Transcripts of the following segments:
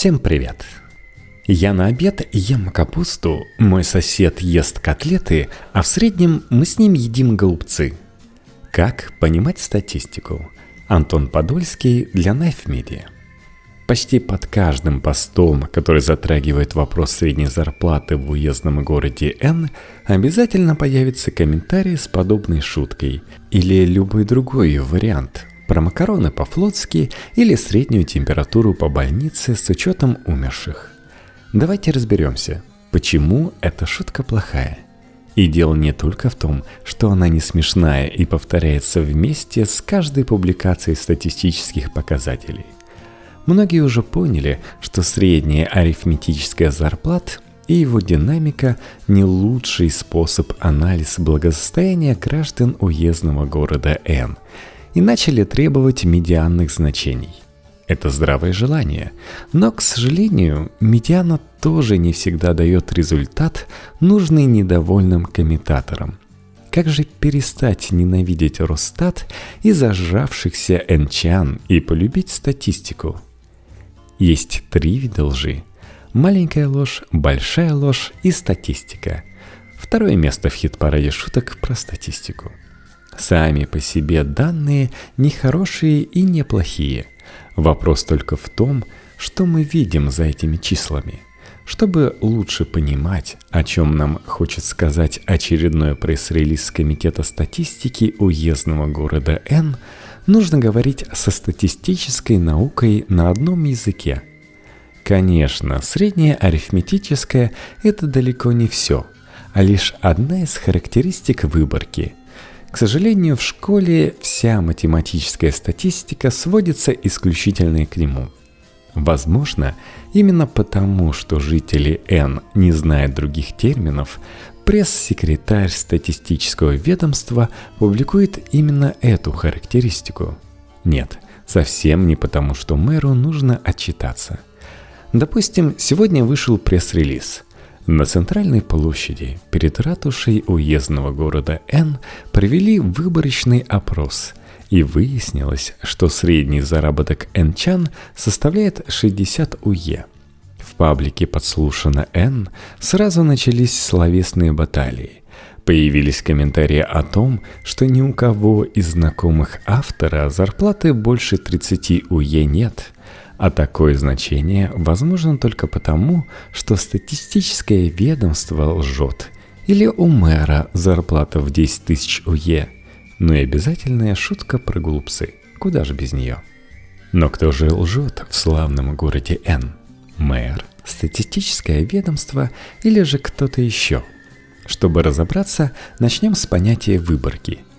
Всем привет! Я на обед ем капусту, мой сосед ест котлеты, а в среднем мы с ним едим голубцы. Как понимать статистику? Антон Подольский для Knife. Почти под каждым постом, который затрагивает вопрос средней зарплаты в уездном городе Н, обязательно появится комментарий с подобной шуткой или любой другой вариант про макароны по-флотски или среднюю температуру по больнице с учетом умерших. Давайте разберемся, почему эта шутка плохая. И дело не только в том, что она не смешная и повторяется вместе с каждой публикацией статистических показателей. Многие уже поняли, что средняя арифметическая зарплата и его динамика не лучший способ анализа благосостояния граждан уездного города Н и начали требовать медианных значений – это здравое желание. Но, к сожалению, медиана тоже не всегда дает результат, нужный недовольным комментаторам. Как же перестать ненавидеть Росстат и зажавшихся энчан и полюбить статистику? Есть три вида лжи. Маленькая ложь, большая ложь и статистика. Второе место в хит-параде шуток про статистику. Сами по себе данные не хорошие и не плохие – Вопрос только в том, что мы видим за этими числами. Чтобы лучше понимать, о чем нам хочет сказать очередной пресс-релиз Комитета статистики уездного города Н, нужно говорить со статистической наукой на одном языке. Конечно, среднее арифметическое – это далеко не все, а лишь одна из характеристик выборки – к сожалению, в школе вся математическая статистика сводится исключительно к нему. Возможно, именно потому, что жители Н не знают других терминов, пресс-секретарь статистического ведомства публикует именно эту характеристику. Нет, совсем не потому, что мэру нужно отчитаться. Допустим, сегодня вышел пресс-релиз – на центральной площади перед ратушей уездного города Н провели выборочный опрос, и выяснилось, что средний заработок N-чан составляет 60 УЕ. В паблике «Подслушано Н» сразу начались словесные баталии. Появились комментарии о том, что ни у кого из знакомых автора зарплаты больше 30 УЕ нет – а такое значение возможно только потому, что статистическое ведомство лжет, или у мэра зарплата в 10 тысяч УЕ. Ну и обязательная шутка про глупцы. Куда же без нее? Но кто же лжет в славном городе Н? Мэр, статистическое ведомство или же кто-то еще? Чтобы разобраться, начнем с понятия выборки –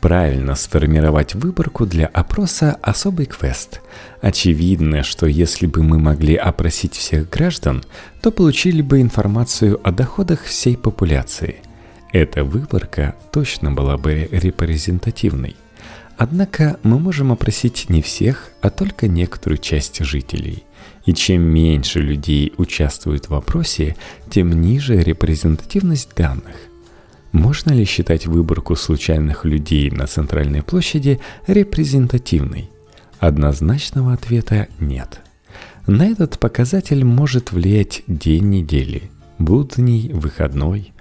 правильно сформировать выборку для опроса особый квест. Очевидно, что если бы мы могли опросить всех граждан, то получили бы информацию о доходах всей популяции. Эта выборка точно была бы репрезентативной. Однако мы можем опросить не всех, а только некоторую часть жителей. И чем меньше людей участвует в опросе, тем ниже репрезентативность данных. Можно ли считать выборку случайных людей на центральной площади репрезентативной? Однозначного ответа нет. На этот показатель может влиять день недели, будний, выходной,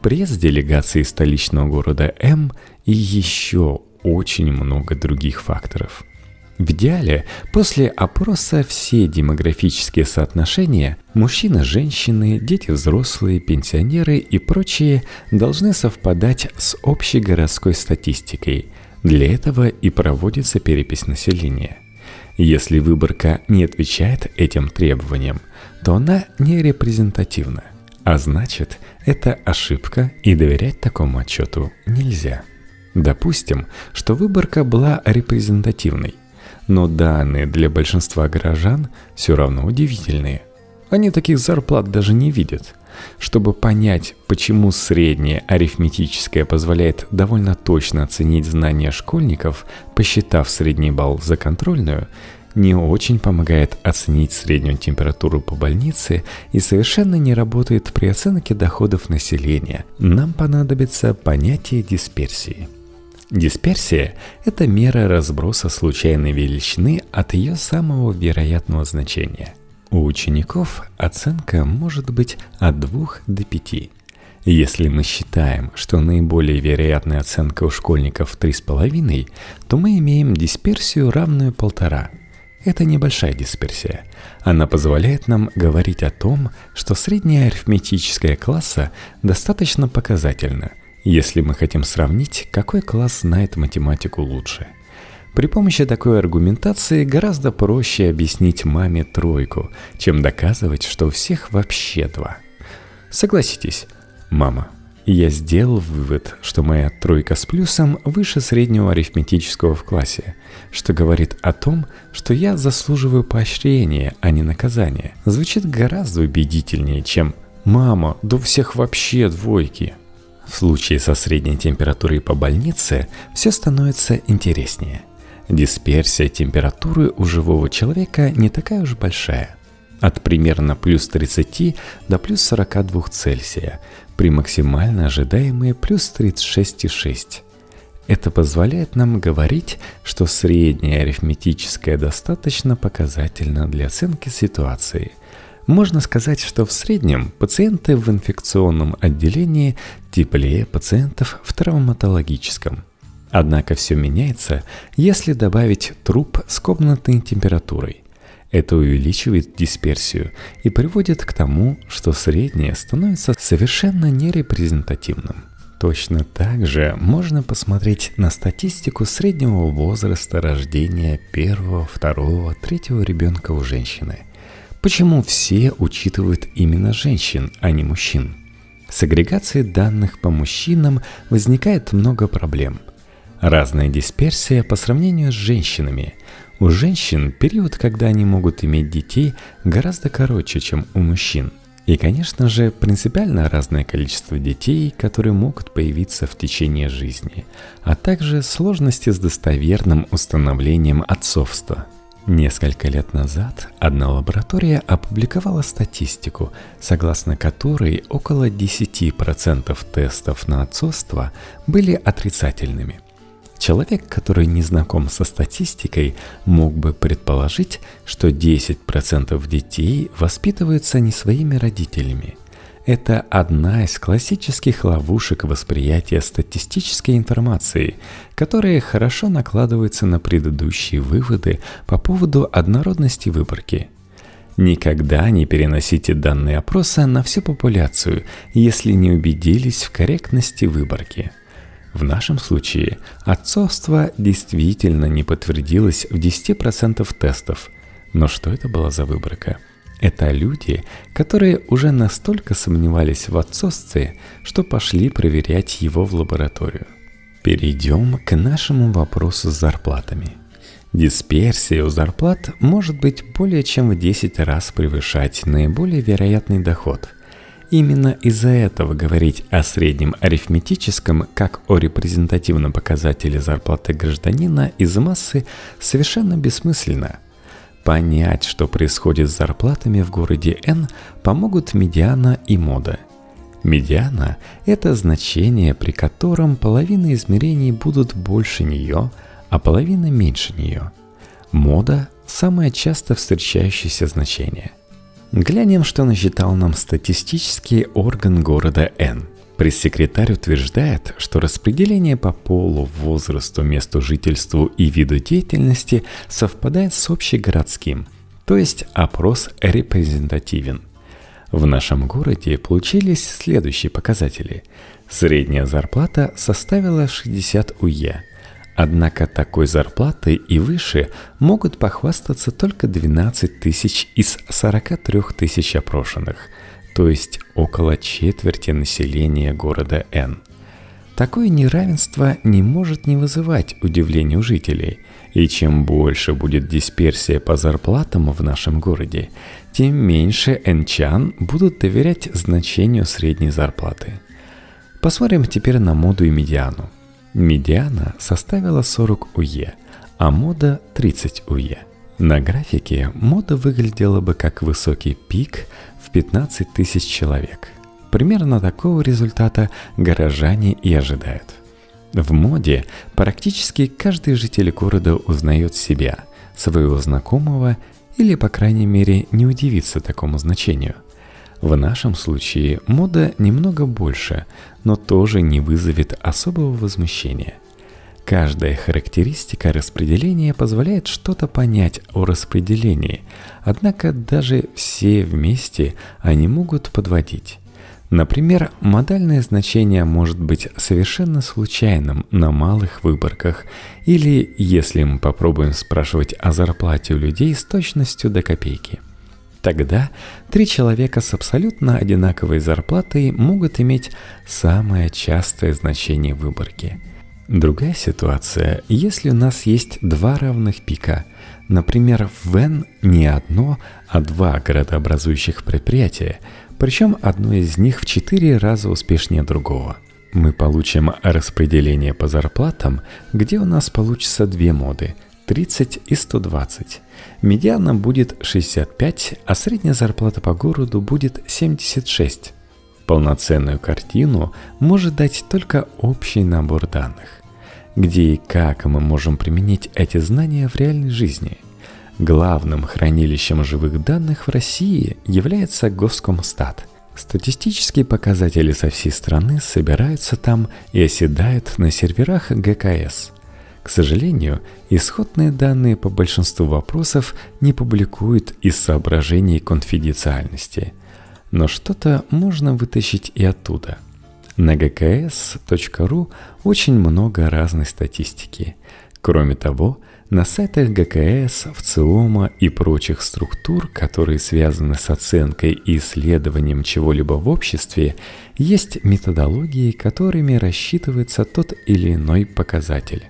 приезд делегации столичного города М и еще очень много других факторов – в идеале, после опроса все демографические соотношения – мужчины, женщины, дети взрослые, пенсионеры и прочие – должны совпадать с общей городской статистикой. Для этого и проводится перепись населения. Если выборка не отвечает этим требованиям, то она не репрезентативна. А значит, это ошибка и доверять такому отчету нельзя. Допустим, что выборка была репрезентативной но данные для большинства горожан все равно удивительные. Они таких зарплат даже не видят. Чтобы понять, почему среднее арифметическое позволяет довольно точно оценить знания школьников, посчитав средний балл за контрольную, не очень помогает оценить среднюю температуру по больнице и совершенно не работает при оценке доходов населения. Нам понадобится понятие дисперсии. Дисперсия – это мера разброса случайной величины от ее самого вероятного значения. у учеников оценка может быть от 2 до 5. Если мы считаем, что наиболее вероятная оценка у школьников 3,5, то мы имеем дисперсию равную полтора. Это небольшая дисперсия. Она позволяет нам говорить о том, что средняя арифметическая класса достаточно показательна, если мы хотим сравнить, какой класс знает математику лучше. При помощи такой аргументации гораздо проще объяснить маме тройку, чем доказывать, что у всех вообще два. Согласитесь, Мама, я сделал вывод, что моя тройка с плюсом выше среднего арифметического в классе, что говорит о том, что я заслуживаю поощрения, а не наказания. Звучит гораздо убедительнее, чем «Мама, да у всех вообще двойки». В случае со средней температурой по больнице все становится интереснее. Дисперсия температуры у живого человека не такая уж большая – от примерно плюс 30 до плюс 42 Цельсия, при максимально ожидаемые плюс 36,6. Это позволяет нам говорить, что средняя арифметическая достаточно показательна для оценки ситуации. Можно сказать, что в среднем пациенты в инфекционном отделении теплее пациентов в травматологическом. Однако все меняется, если добавить труп с комнатной температурой. Это увеличивает дисперсию и приводит к тому, что среднее становится совершенно нерепрезентативным. Точно так же можно посмотреть на статистику среднего возраста рождения первого, второго, третьего ребенка у женщины. Почему все учитывают именно женщин, а не мужчин? С агрегацией данных по мужчинам возникает много проблем. Разная дисперсия по сравнению с женщинами – у женщин период, когда они могут иметь детей, гораздо короче, чем у мужчин. И, конечно же, принципиально разное количество детей, которые могут появиться в течение жизни, а также сложности с достоверным установлением отцовства. Несколько лет назад одна лаборатория опубликовала статистику, согласно которой около 10% тестов на отцовство были отрицательными. Человек, который не знаком со статистикой, мог бы предположить, что 10% детей воспитываются не своими родителями. Это одна из классических ловушек восприятия статистической информации, которые хорошо накладываются на предыдущие выводы по поводу однородности выборки. Никогда не переносите данные опроса на всю популяцию, если не убедились в корректности выборки – в нашем случае отцовство действительно не подтвердилось в 10% тестов. Но что это была за выборка? Это люди, которые уже настолько сомневались в отцовстве, что пошли проверять его в лабораторию. Перейдем к нашему вопросу с зарплатами. Дисперсия у зарплат может быть более чем в 10 раз превышать наиболее вероятный доход – Именно из-за этого говорить о среднем арифметическом как о репрезентативном показателе зарплаты гражданина из массы совершенно бессмысленно. Понять, что происходит с зарплатами в городе N, помогут медиана и мода. Медиана – это значение, при котором половина измерений будут больше нее, а половина меньше нее. Мода – самое часто встречающееся значение – Глянем, что насчитал нам статистический орган города Н. Пресс-секретарь утверждает, что распределение по полу, возрасту, месту жительству и виду деятельности совпадает с общегородским, то есть опрос репрезентативен. В нашем городе получились следующие показатели. Средняя зарплата составила 60 УЕ – Однако такой зарплаты и выше могут похвастаться только 12 тысяч из 43 тысяч опрошенных, то есть около четверти населения города Н. Такое неравенство не может не вызывать удивления у жителей, и чем больше будет дисперсия по зарплатам в нашем городе, тем меньше энчан будут доверять значению средней зарплаты. Посмотрим теперь на моду и медиану. Медиана составила 40 УЕ, а мода 30 УЕ. На графике мода выглядела бы как высокий пик в 15 тысяч человек. Примерно такого результата горожане и ожидают. В моде практически каждый житель города узнает себя, своего знакомого или, по крайней мере, не удивиться такому значению. В нашем случае мода немного больше, но тоже не вызовет особого возмущения. Каждая характеристика распределения позволяет что-то понять о распределении, однако даже все вместе они могут подводить. Например, модальное значение может быть совершенно случайным на малых выборках, или если мы попробуем спрашивать о зарплате у людей с точностью до копейки. Тогда три человека с абсолютно одинаковой зарплатой могут иметь самое частое значение выборки. Другая ситуация, если у нас есть два равных пика, например, в N не одно, а два городообразующих предприятия – причем одно из них в 4 раза успешнее другого. Мы получим распределение по зарплатам, где у нас получится две моды – 30 и 120. Медиана будет 65, а средняя зарплата по городу будет 76. Полноценную картину может дать только общий набор данных. Где и как мы можем применить эти знания в реальной жизни – Главным хранилищем живых данных в России является Госкомстат. Статистические показатели со всей страны собираются там и оседают на серверах ГКС. К сожалению, исходные данные по большинству вопросов не публикуют из соображений конфиденциальности. Но что-то можно вытащить и оттуда. На gks.ru очень много разной статистики. Кроме того, на сайтах ГКС, ВЦИОМа и прочих структур, которые связаны с оценкой и исследованием чего-либо в обществе, есть методологии, которыми рассчитывается тот или иной показатель.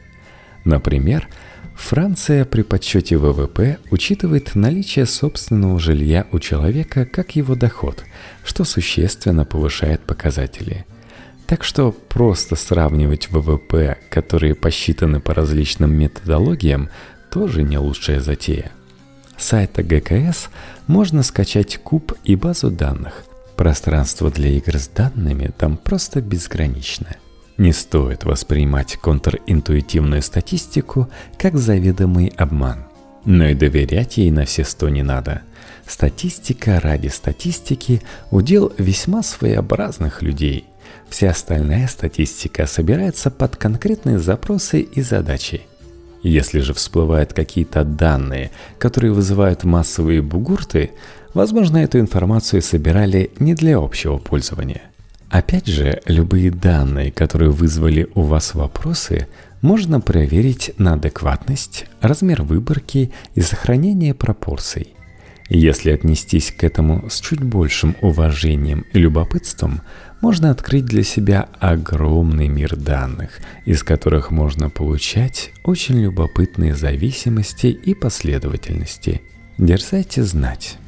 Например, Франция при подсчете ВВП учитывает наличие собственного жилья у человека как его доход, что существенно повышает показатели – так что просто сравнивать ВВП, которые посчитаны по различным методологиям, тоже не лучшая затея. С сайта ГКС можно скачать куб и базу данных. Пространство для игр с данными там просто безграничное. Не стоит воспринимать контринтуитивную статистику как заведомый обман. Но и доверять ей на все сто не надо. Статистика ради статистики – удел весьма своеобразных людей – Вся остальная статистика собирается под конкретные запросы и задачи. Если же всплывают какие-то данные, которые вызывают массовые бугурты, возможно, эту информацию собирали не для общего пользования. Опять же, любые данные, которые вызвали у вас вопросы, можно проверить на адекватность, размер выборки и сохранение пропорций. Если отнестись к этому с чуть большим уважением и любопытством, можно открыть для себя огромный мир данных, из которых можно получать очень любопытные зависимости и последовательности. Дерзайте знать.